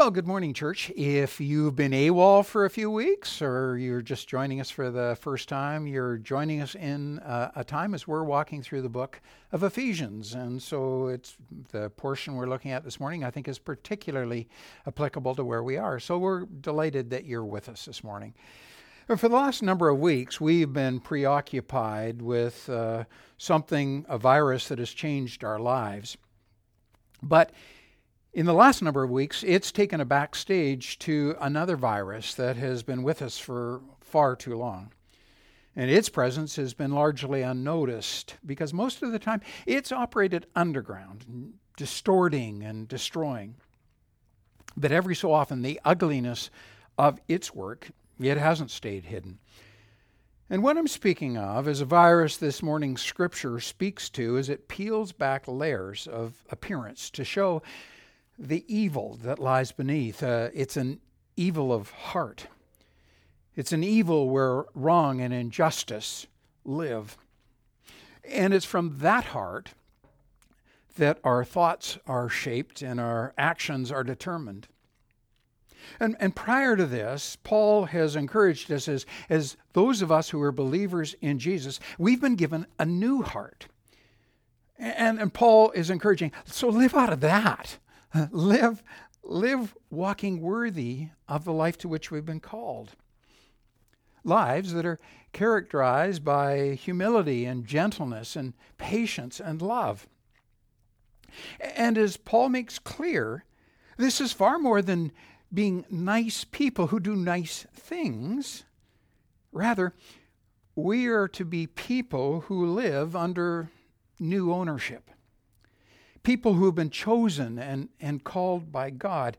Well, good morning, church. If you've been AWOL for a few weeks or you're just joining us for the first time, you're joining us in uh, a time as we're walking through the book of Ephesians. And so it's the portion we're looking at this morning, I think, is particularly applicable to where we are. So we're delighted that you're with us this morning. For the last number of weeks, we've been preoccupied with uh, something, a virus that has changed our lives. But in the last number of weeks, it's taken a backstage to another virus that has been with us for far too long. And its presence has been largely unnoticed because most of the time it's operated underground, distorting and destroying. But every so often, the ugliness of its work, it hasn't stayed hidden. And what I'm speaking of is a virus this morning's scripture speaks to as it peels back layers of appearance to show the evil that lies beneath. Uh, it's an evil of heart. It's an evil where wrong and injustice live. And it's from that heart that our thoughts are shaped and our actions are determined. And, and prior to this, Paul has encouraged us as, as those of us who are believers in Jesus, we've been given a new heart. And, and Paul is encouraging, so live out of that. live, live walking worthy of the life to which we've been called. Lives that are characterized by humility and gentleness and patience and love. And as Paul makes clear, this is far more than being nice people who do nice things. Rather, we are to be people who live under new ownership people who have been chosen and, and called by God.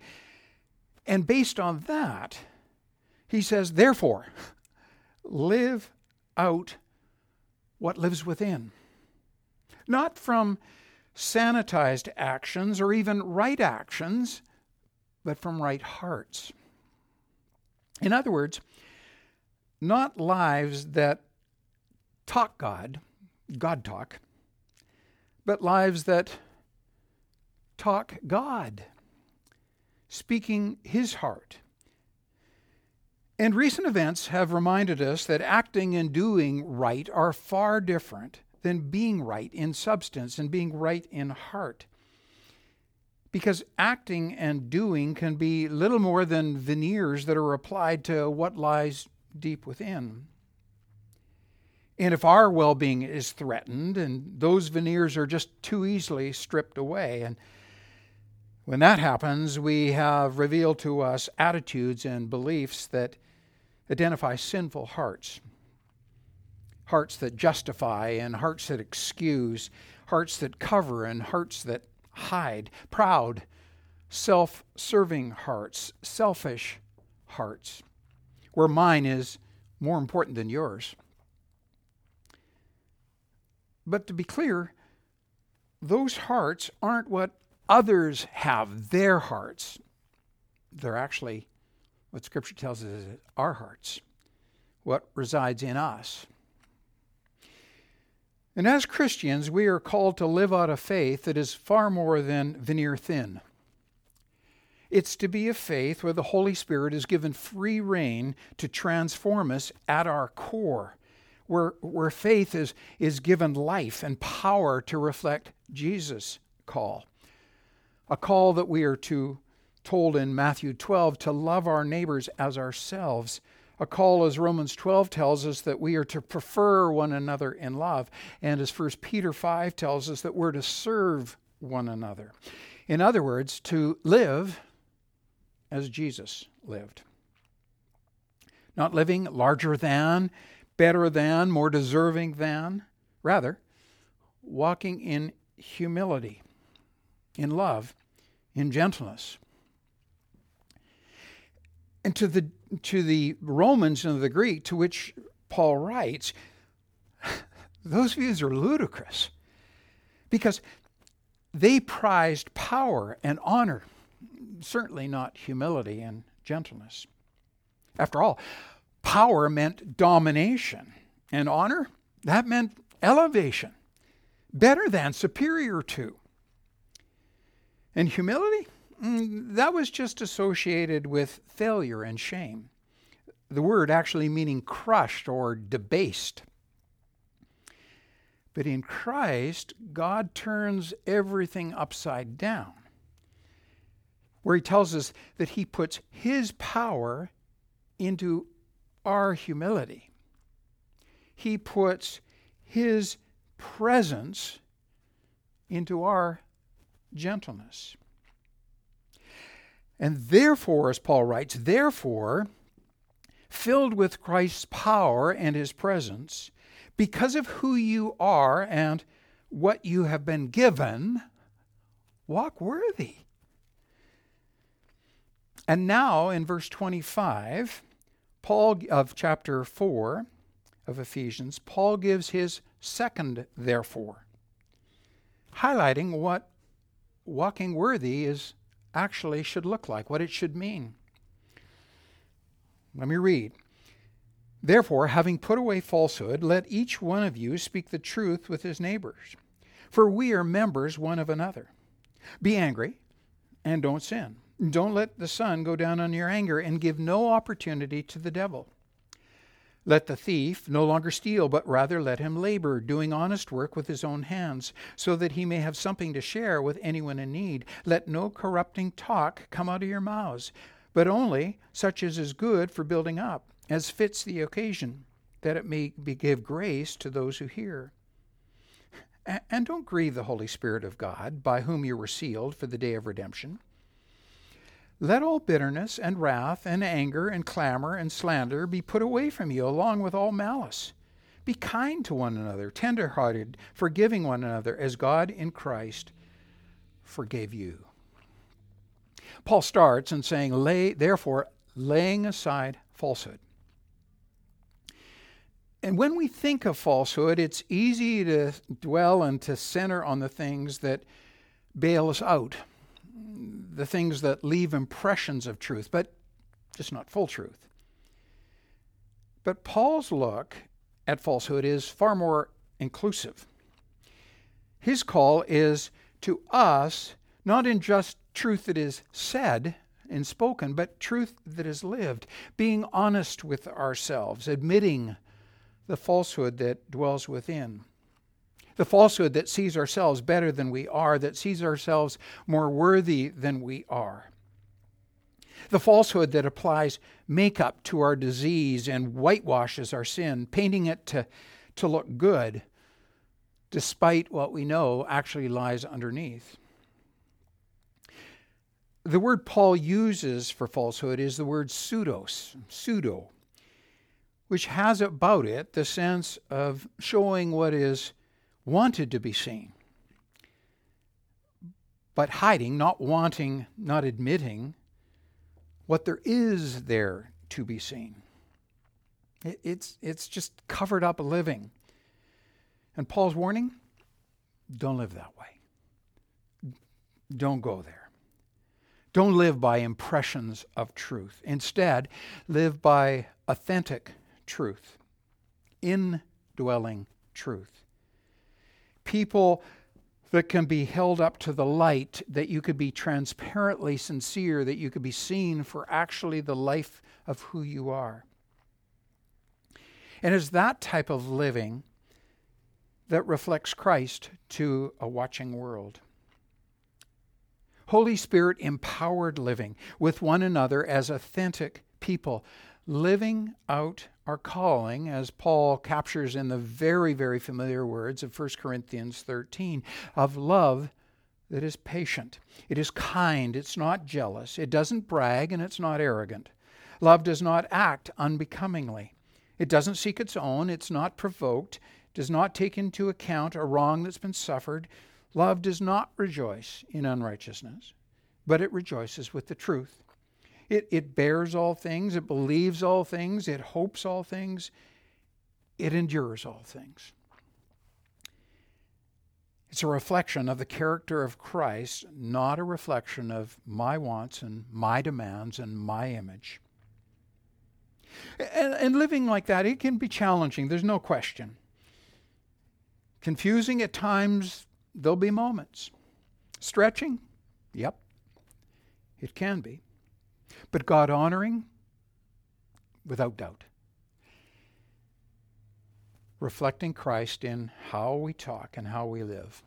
And based on that, he says, therefore, live out what lives within. Not from sanitized actions or even right actions, but from right hearts. In other words, not lives that talk God, God talk, but lives that talk God, speaking His heart. And recent events have reminded us that acting and doing right are far different than being right in substance and being right in heart. Because acting and doing can be little more than veneers that are applied to what lies deep within. And if our well being is threatened and those veneers are just too easily stripped away, and when that happens, we have revealed to us attitudes and beliefs that identify sinful hearts. Hearts that justify and hearts that excuse, hearts that cover and hearts that hide, proud, self serving hearts, selfish hearts, where mine is more important than yours. But to be clear, those hearts aren't what others have their hearts. They're actually what Scripture tells us is our hearts, what resides in us. And as Christians, we are called to live out a faith that is far more than veneer thin. It's to be a faith where the Holy Spirit is given free rein to transform us at our core, where, where faith is, is given life and power to reflect Jesus' call a call that we are to told in Matthew 12 to love our neighbors as ourselves. A call, as Romans 12 tells us, that we are to prefer one another in love. And as 1 Peter 5 tells us, that we're to serve one another. In other words, to live as Jesus lived. Not living larger than, better than, more deserving than. Rather, walking in humility, in love, in gentleness. And to the, to the Romans and the Greek to which Paul writes, those views are ludicrous because they prized power and honor, certainly not humility and gentleness. After all, power meant domination, and honor, that meant elevation, better than, superior to. And humility? mm, that was just associated with failure and shame. The word actually meaning crushed or debased. But in Christ, God turns everything upside down, where He tells us that He puts His power into our humility. He puts His presence into our gentleness. And therefore, as Paul writes, therefore, filled with Christ's power and his presence, because of who you are and what you have been given, walk worthy. And now in verse 25, Paul of chapter 4 of Ephesians, Paul gives his second therefore, highlighting what walking worthy is actually should look like, what it should mean. Let me read. Therefore, having put away falsehood, let each one of you speak the truth with his neighbors, for we are members one of another. Be angry and don't sin. Don't let the sun go down on your anger and give no opportunity to the devil. Let the thief no longer steal, but rather let him labor, doing honest work with his own hands, so that he may have something to share with anyone in need. Let no corrupting talk come out of your mouths, but only such as is good for building up, as fits the occasion, that it may give grace to those who hear. And don't grieve the Holy Spirit of God, by whom you were sealed for the day of redemption. Let all bitterness and wrath and anger and clamor and slander be put away from you, along with all malice. Be kind to one another, tender hearted, forgiving one another, as God in Christ forgave you. Paul starts in saying, Lay, therefore, laying aside falsehood. And when we think of falsehood, it's easy to dwell and to center on the things that bail us out the things that leave impressions of truth, but just not full truth. But Paul's look at falsehood is far more inclusive. His call is to us not in just truth that is said and spoken, but truth that is lived, being honest with ourselves, admitting the falsehood that dwells within the falsehood that sees ourselves better than we are, that sees ourselves more worthy than we are. The falsehood that applies makeup to our disease and whitewashes our sin, painting it to, to look good, despite what we know actually lies underneath. The word Paul uses for falsehood is the word pseudos, pseudo, which has about it the sense of showing what is wanted to be seen, but hiding, not wanting, not admitting what there is there to be seen. It, it's, it's just covered up living. And Paul's warning don't live that way. Don't go there. Don't live by impressions of truth. Instead, live by authentic truth, indwelling truth people that can be held up to the light, that you could be transparently sincere, that you could be seen for actually the life of who you are. And it's that type of living that reflects Christ to a watching world. Holy Spirit empowered living with one another as authentic people, living out our calling, as Paul captures in the very, very familiar words of 1 Corinthians 13, of love that is patient. It is kind, it's not jealous, it doesn't brag, and it's not arrogant. Love does not act unbecomingly. It doesn't seek its own, it's not provoked, does not take into account a wrong that's been suffered. Love does not rejoice in unrighteousness, but it rejoices with the truth. It, it bears all things, it believes all things, it hopes all things, it endures all things. It's a reflection of the character of Christ, not a reflection of my wants and my demands and my image. And, and, living like that, it can be challenging, there's no question. Confusing at times, there'll be moments. Stretching? Yep. It can be. But God honoring, without doubt. Reflecting Christ in how we talk and how we live.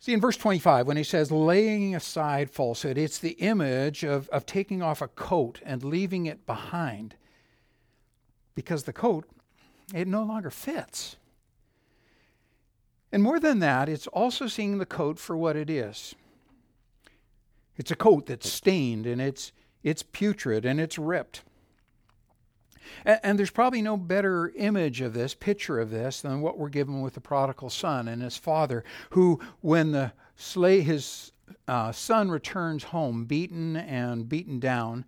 See, in verse 25, when he says laying aside falsehood, it's the image of, of taking off a coat and leaving it behind because the coat, it no longer fits. And more than that, it's also seeing the coat for what it is. It's a coat that's stained and it's, it's putrid and it's ripped. And, and, there's probably no better image of this, picture of this, than what we're given with the prodigal son and his father, who, when the slay, his uh, son returns home, beaten and beaten down,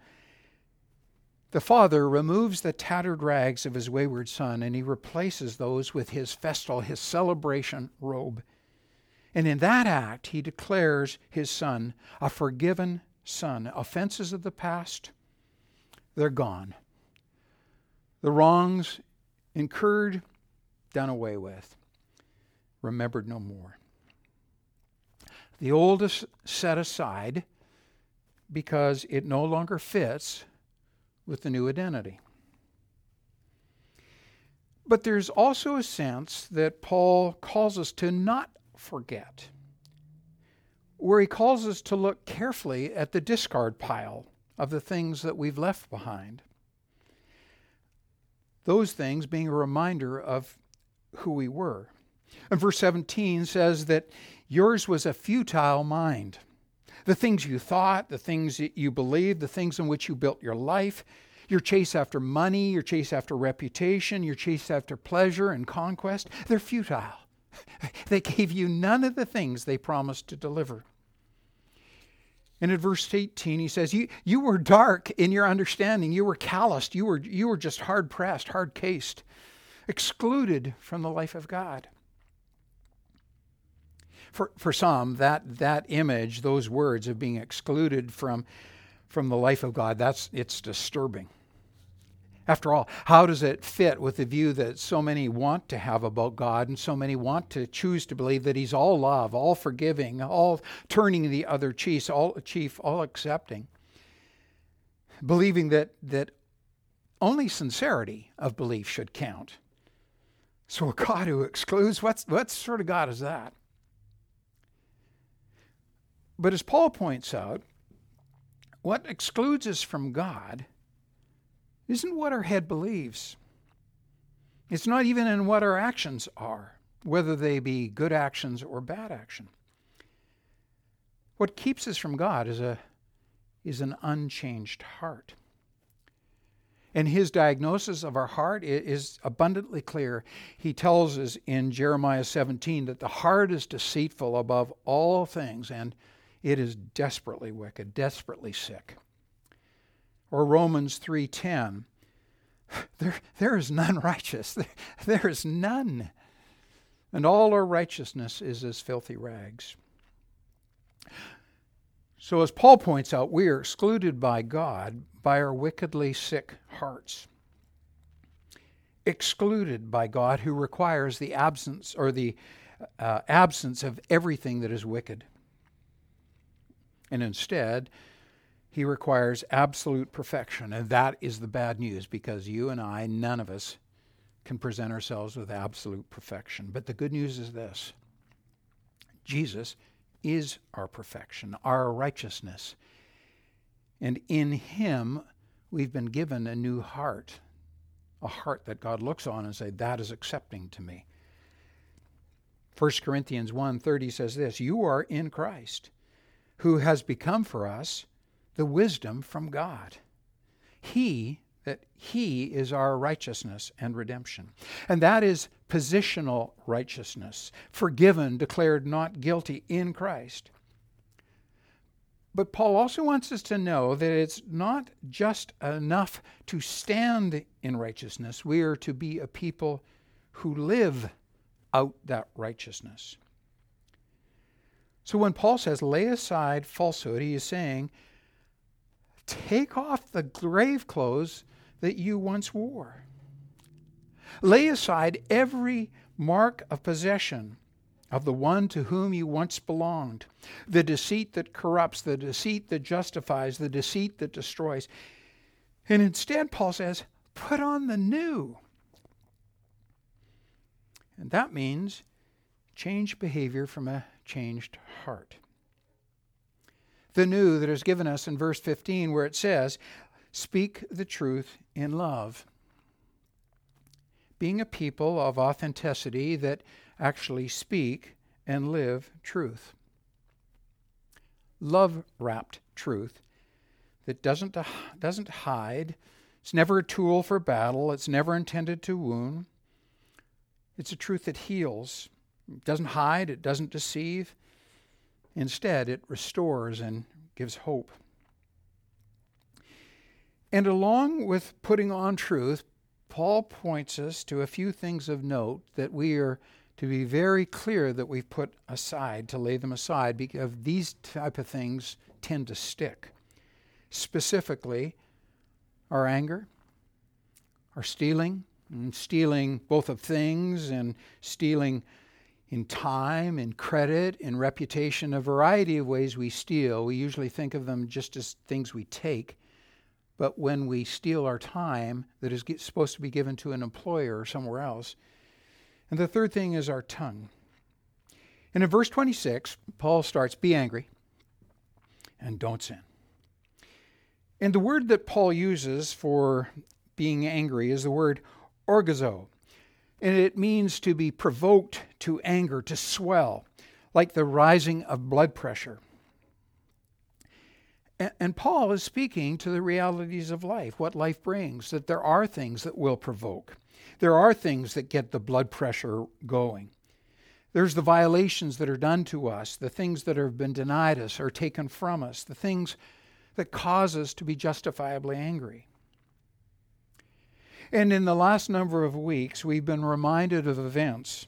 the father removes the tattered rags of his wayward son and he replaces those with his festal, his celebration robe. And in that act, he declares his son a forgiven son. Offenses of the past, they're gone. The wrongs incurred, done away with, remembered no more. The old is set aside because it no longer fits with the new identity. But there's also a sense that Paul calls us to not forget, where he calls us to look carefully at the discard pile of the things that we've left behind. Those things being a reminder of who we were. And verse 17 says that yours was a futile mind the things you thought, the things that you believed, the things in which you built your life, your chase after money, your chase after reputation, your chase after pleasure and conquest, they're futile. they gave you none of the things they promised to deliver. And in verse 18, he says, you, you were dark in your understanding. You were calloused. You were, you were just hard pressed, hard cased, excluded from the life of God for, for some, that, that image, those words of being excluded from, from the life of God, that's, it's disturbing. After all, how does it fit with the view that so many want to have about God and so many want to choose to believe that He's all love, all forgiving, all turning the other chief, all, chief, all accepting? Believing that, that only sincerity of belief should count. So a God who excludes, what's, what sort of God is that? But as Paul points out, what excludes us from God isn't what our head believes. It's not even in what our actions are, whether they be good actions or bad action. What keeps us from God is, a, is an unchanged heart. And his diagnosis of our heart is abundantly clear. He tells us in Jeremiah 17 that the heart is deceitful above all things and it is desperately wicked, desperately sick. Or Romans 3:10, there, there is none righteous. There, there is none. And all our righteousness is as filthy rags. So, as Paul points out, we are excluded by God by our wickedly sick hearts. Excluded by God, who requires the absence or the uh, absence of everything that is wicked and instead, he requires absolute perfection. And that is the bad news because you and I, none of us, can present ourselves with absolute perfection. But the good news is this Jesus is our perfection, our righteousness. And in him, we've been given a new heart, a heart that God looks on and say, that is accepting to me. 1 Corinthians 1:30 says this, you are in Christ who has become for us the wisdom from God. He, that He is our righteousness and redemption. And that is positional righteousness, forgiven, declared not guilty in Christ. But Paul also wants us to know that it's not just enough to stand in righteousness. We are to be a people who live out that righteousness. So when Paul says, lay aside falsehood, he is saying, take off the grave clothes that you once wore. Lay aside every mark of possession of the one to whom you once belonged, the deceit that corrupts, the deceit that justifies, the deceit that destroys. And instead, Paul says, put on the new. And that means change behavior from a changed heart. The new that is given us in verse 15, where it says, Speak the truth in love. Being a people of authenticity that actually speak and live truth. Love wrapped truth that doesn't, doesn't hide. It's never a tool for battle. It's never intended to wound. It's a truth that heals. It doesn't hide. It doesn't deceive. Instead, it restores and gives hope. And along with putting on truth, Paul points us to a few things of note that we are to be very clear that we've put aside, to lay them aside, because these type of things tend to stick. Specifically, our anger, our stealing, and stealing both of things and stealing in time, in credit, in reputation, a variety of ways we steal. We usually think of them just as things we take. But when we steal our time that is supposed to be given to an employer or somewhere else, and the third thing is our tongue. And in verse 26, Paul starts, Be angry and don't sin. And the word that Paul uses for being angry is the word orgazo. And it means to be provoked to anger, to swell, like the rising of blood pressure. And Paul is speaking to the realities of life, what life brings, that there are things that will provoke. There are things that get the blood pressure going. There's the violations that are done to us, the things that have been denied us or taken from us, the things that cause us to be justifiably angry. And in the last number of weeks, we've been reminded of events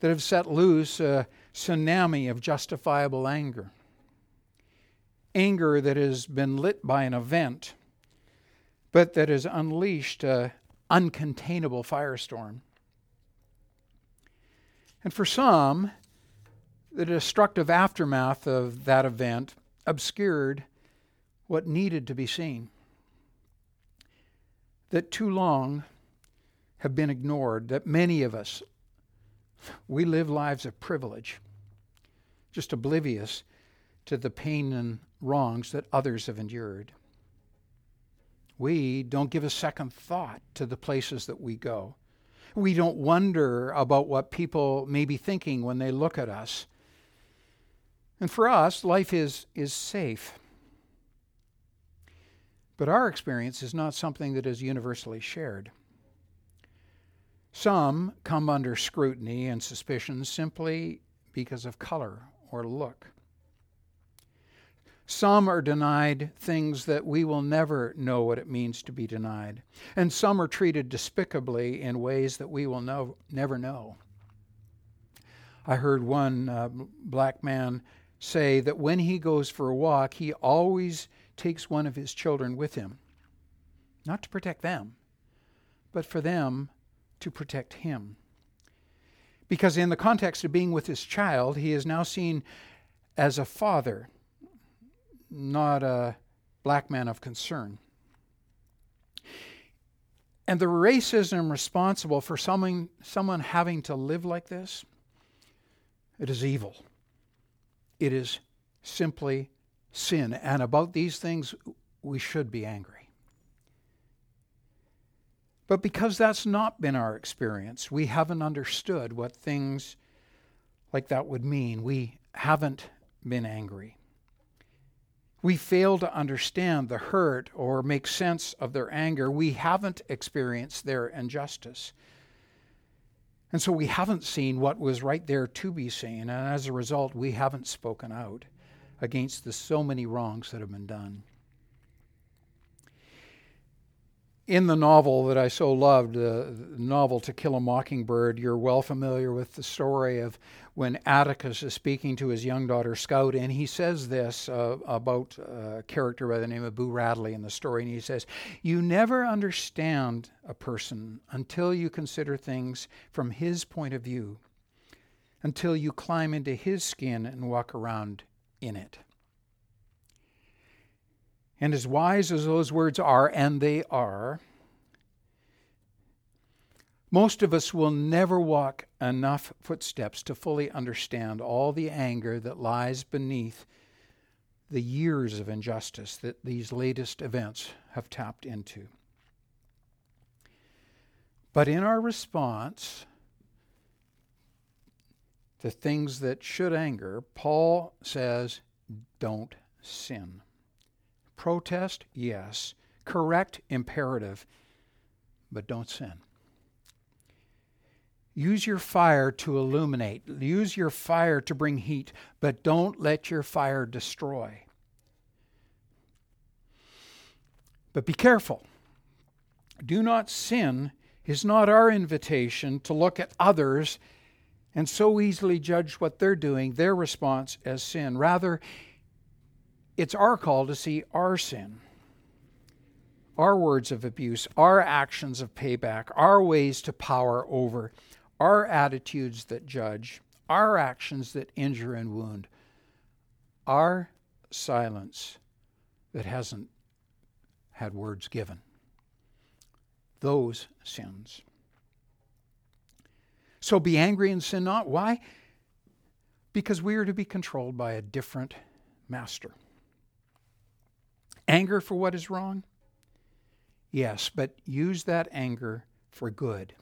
that have set loose a tsunami of justifiable anger. Anger that has been lit by an event, but that has unleashed a uncontainable firestorm. And for some, the destructive aftermath of that event obscured what needed to be seen. That too long have been ignored, that many of us, we live lives of privilege, just oblivious to the pain and wrongs that others have endured we don't give a second thought to the places that we go. We don't wonder about what people may be thinking when they look at us. And for us, life is, is safe. But our experience is not something that is universally shared. Some come under scrutiny and suspicion simply because of color or look. Some are denied things that we will never know what it means to be denied. And some are treated despicably in ways that we will know, never know. I heard one uh, black man say that when he goes for a walk, he always takes one of his children with him. Not to protect them, but for them to protect him. Because in the context of being with his child, he is now seen as a father not a black man of concern. And the racism responsible for someone, someone having to live like this, it is evil. It is simply sin. And about these things, we should be angry. But because that's not been our experience, we haven't understood what things like that would mean. We haven't been angry we fail to understand the hurt or make sense of their anger. We haven't experienced their injustice. And so we haven't seen what was right there to be seen. And as a result, we haven't spoken out against the so many wrongs that have been done in the novel that I so loved, uh, the novel To Kill a Mockingbird, you're well familiar with the story of when Atticus is speaking to his young daughter Scout, and he says this uh, about a character by the name of Boo Radley in the story, and he says, You never understand a person until you consider things from his point of view. until you climb into his skin and walk around in it. And as wise as those words are, and they are, most of us will never walk enough footsteps to fully understand all the anger that lies beneath the years of injustice that these latest events have tapped into. But in our response, the things that should anger, Paul says, don't sin. Protest, yes. Correct, imperative, but don't sin. Use your fire to illuminate. Use your fire to bring heat, but don't let your fire destroy. But be careful. Do not sin is not our invitation to look at others and so easily judge what they're doing, their response, as sin. Rather, it's our call to see our sin, our words of abuse, our actions of payback, our ways to power over, our attitudes that judge, our actions that injure and wound, our silence that hasn't had words given. Those sins. So be angry and sin not. Why? Because we are to be controlled by a different master. Anger for what is wrong? Yes, but use that anger for good.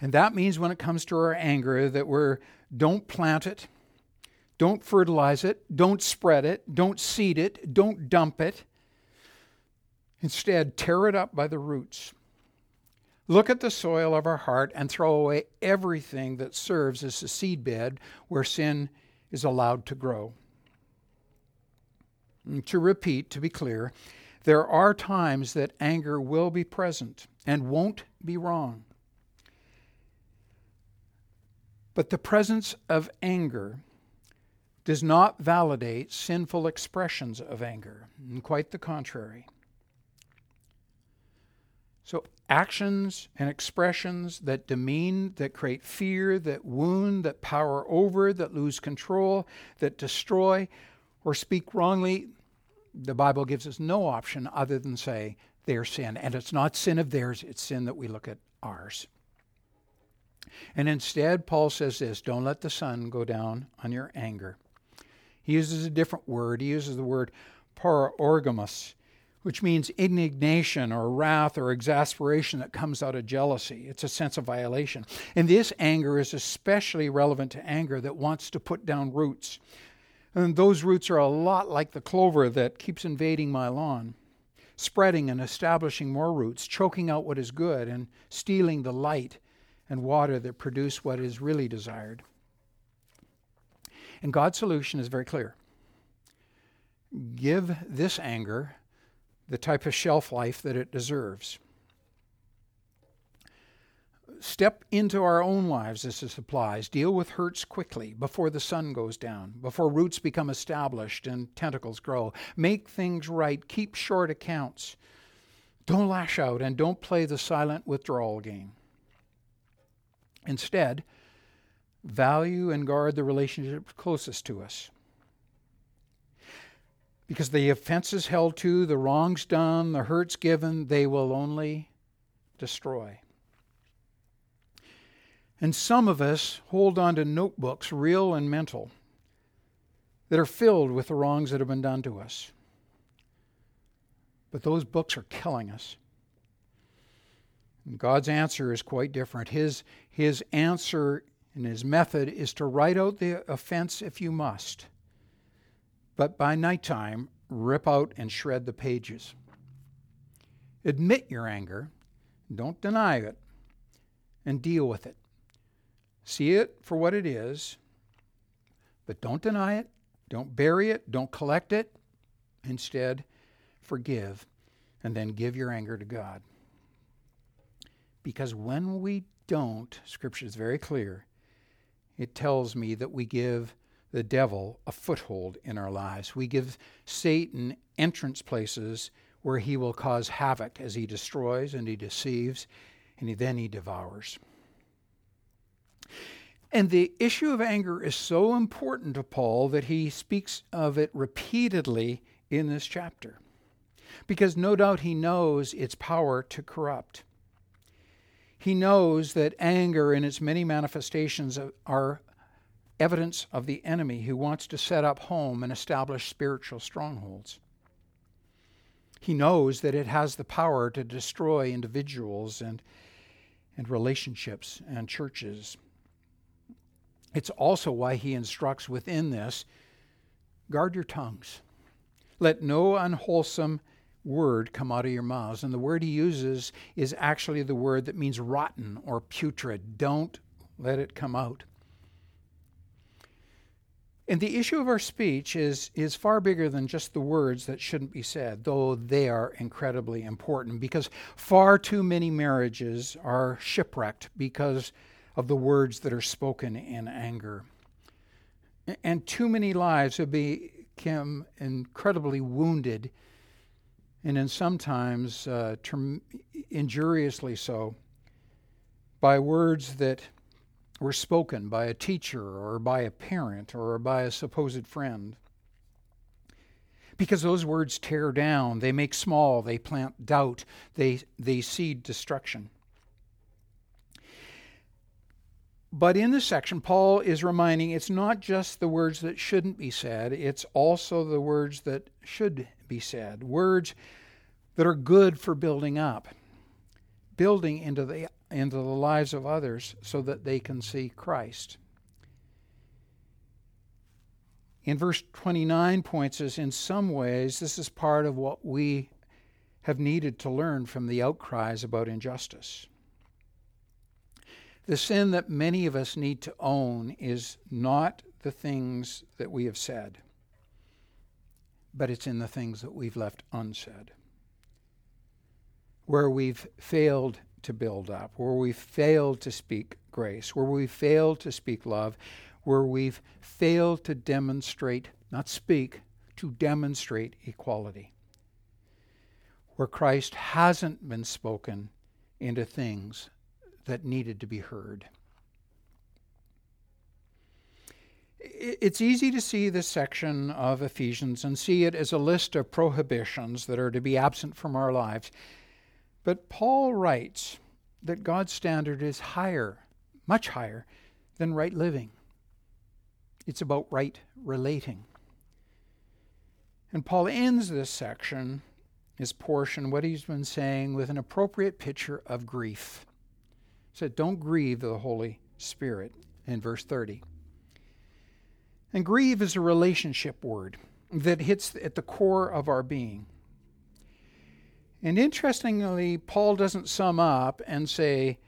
And that means when it comes to our anger that we're don't plant it, don't fertilize it, don't spread it, don't seed it, don't dump it. Instead, tear it up by the roots. Look at the soil of our heart and throw away everything that serves as a seedbed where sin is allowed to grow. To repeat, to be clear, there are times that anger will be present and won't be wrong. But the presence of anger does not validate sinful expressions of anger, quite the contrary. So, actions and expressions that demean, that create fear, that wound, that power over, that lose control, that destroy, or speak wrongly, the Bible gives us no option other than say their sin. And it's not sin of theirs, it's sin that we look at ours. And instead, Paul says this don't let the sun go down on your anger. He uses a different word. He uses the word parorgismos, which means indignation or wrath or exasperation that comes out of jealousy. It's a sense of violation. And this anger is especially relevant to anger that wants to put down roots. And those roots are a lot like the clover that keeps invading my lawn, spreading and establishing more roots, choking out what is good, and stealing the light and water that produce what is really desired. And God's solution is very clear give this anger the type of shelf life that it deserves step into our own lives as this applies. Deal with hurts quickly before the sun goes down, before roots become established and tentacles grow. Make things right. Keep short accounts. Don't lash out and don't play the silent withdrawal game. Instead, value and guard the relationships closest to us. Because the offenses held to, the wrongs done, the hurts given, they will only destroy. And some of us hold on to notebooks, real and mental, that are filled with the wrongs that have been done to us. But those books are killing us. And God's answer is quite different. His, his answer and his method is to write out the offense if you must, but by nighttime, rip out and shred the pages. Admit your anger, don't deny it, and deal with it. See it for what it is, but don't deny it, don't bury it, don't collect it. Instead, forgive and then give your anger to God. Because when we don't, Scripture is very clear, it tells me that we give the devil a foothold in our lives. We give Satan entrance places where he will cause havoc as he destroys and he deceives and he, then he devours. And the issue of anger is so important to Paul that he speaks of it repeatedly in this chapter. Because no doubt he knows its power to corrupt. He knows that anger in its many manifestations are evidence of the enemy who wants to set up home and establish spiritual strongholds. He knows that it has the power to destroy individuals and, and relationships and churches. It's also why he instructs within this guard your tongues. Let no unwholesome word come out of your mouths. And the word he uses is actually the word that means rotten or putrid. Don't let it come out. And the issue of our speech is, is far bigger than just the words that shouldn't be said, though they are incredibly important because far too many marriages are shipwrecked because of the words that are spoken in anger. And too many lives have become incredibly wounded, and in sometimes uh, term- injuriously so, by words that were spoken by a teacher or by a parent or by a supposed friend. Because those words tear down, they make small, they plant doubt, they, they seed destruction. But in this section, Paul is reminding it's not just the words that shouldn't be said, it's also the words that should be said. Words that are good for building up, building into the into the lives of others so that they can see Christ. In verse 29 points us in some ways this is part of what we have needed to learn from the outcries about injustice. The sin that many of us need to own is not the things that we have said, but it's in the things that we've left unsaid. Where we've failed to build up, where we've failed to speak grace, where we've failed to speak love, where we've failed to demonstrate, not speak, to demonstrate equality, where Christ hasn't been spoken into things that needed to be heard. It's easy to see this section of Ephesians and see it as a list of prohibitions that are to be absent from our lives. But Paul writes that God's standard is higher, much higher, than right living. It's about right relating. And Paul ends this section, his portion, what he's been saying, with an appropriate picture of grief. Said, Don't grieve the Holy Spirit in verse 30. And grieve is a relationship word that hits at the core of our being. And interestingly, Paul doesn't sum up and say,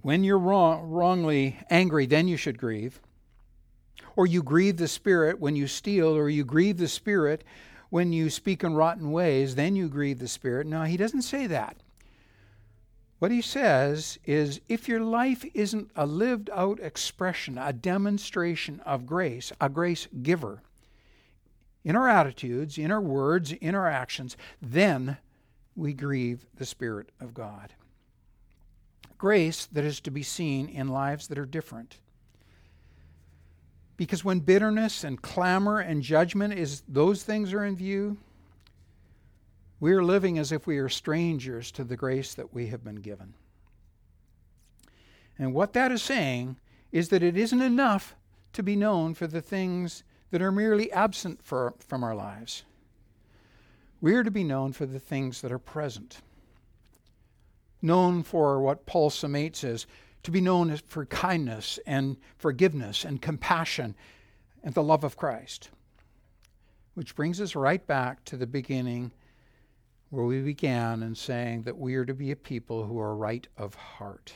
when you're wrong, wrongly angry, then you should grieve. Or you grieve the Spirit when you steal, or you grieve the Spirit when you speak in rotten ways, then you grieve the Spirit. No, he doesn't say that. What he says is if your life isn't a lived out expression, a demonstration of grace, a grace giver, in our attitudes, in our words, in our actions, then we grieve the Spirit of God. Grace that is to be seen in lives that are different. Because when bitterness and clamor and judgment is those things are in view, we are living as if we are strangers to the grace that we have been given. And what that is saying is that it isn't enough to be known for the things that are merely absent for, from our lives. We are to be known for the things that are present. Known for what Paul summates as to be known for kindness and forgiveness and compassion and the love of Christ. Which brings us right back to the beginning where we began in saying that we are to be a people who are right of heart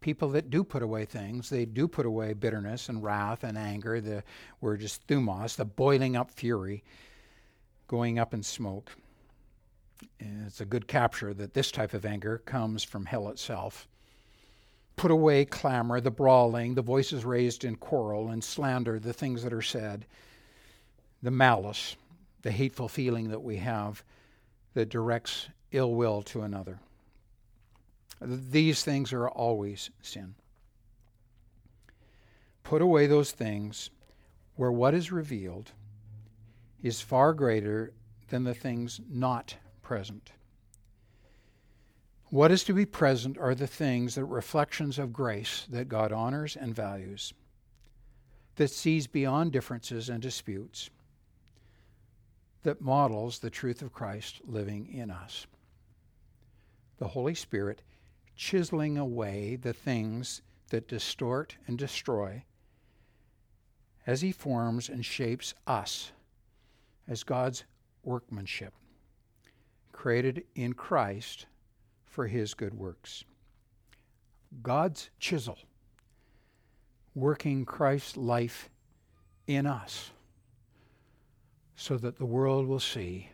people that do put away things, they do put away bitterness and wrath and anger, the word is thumos, the boiling up fury, going up in smoke. And it's a good capture that this type of anger comes from hell itself. Put away clamor, the brawling, the voices raised in quarrel and slander, the things that are said, the malice, the hateful feeling that we have that directs ill will to another. These things are always sin. Put away those things where what is revealed is far greater than the things not present. What is to be present are the things, the reflections of grace that God honors and values, that sees beyond differences and disputes, that models the truth of Christ living in us. The Holy Spirit chiseling away the things that distort and destroy as He forms and shapes us as God's workmanship, created in Christ for His good works. God's chisel, working Christ's life in us so that the world will see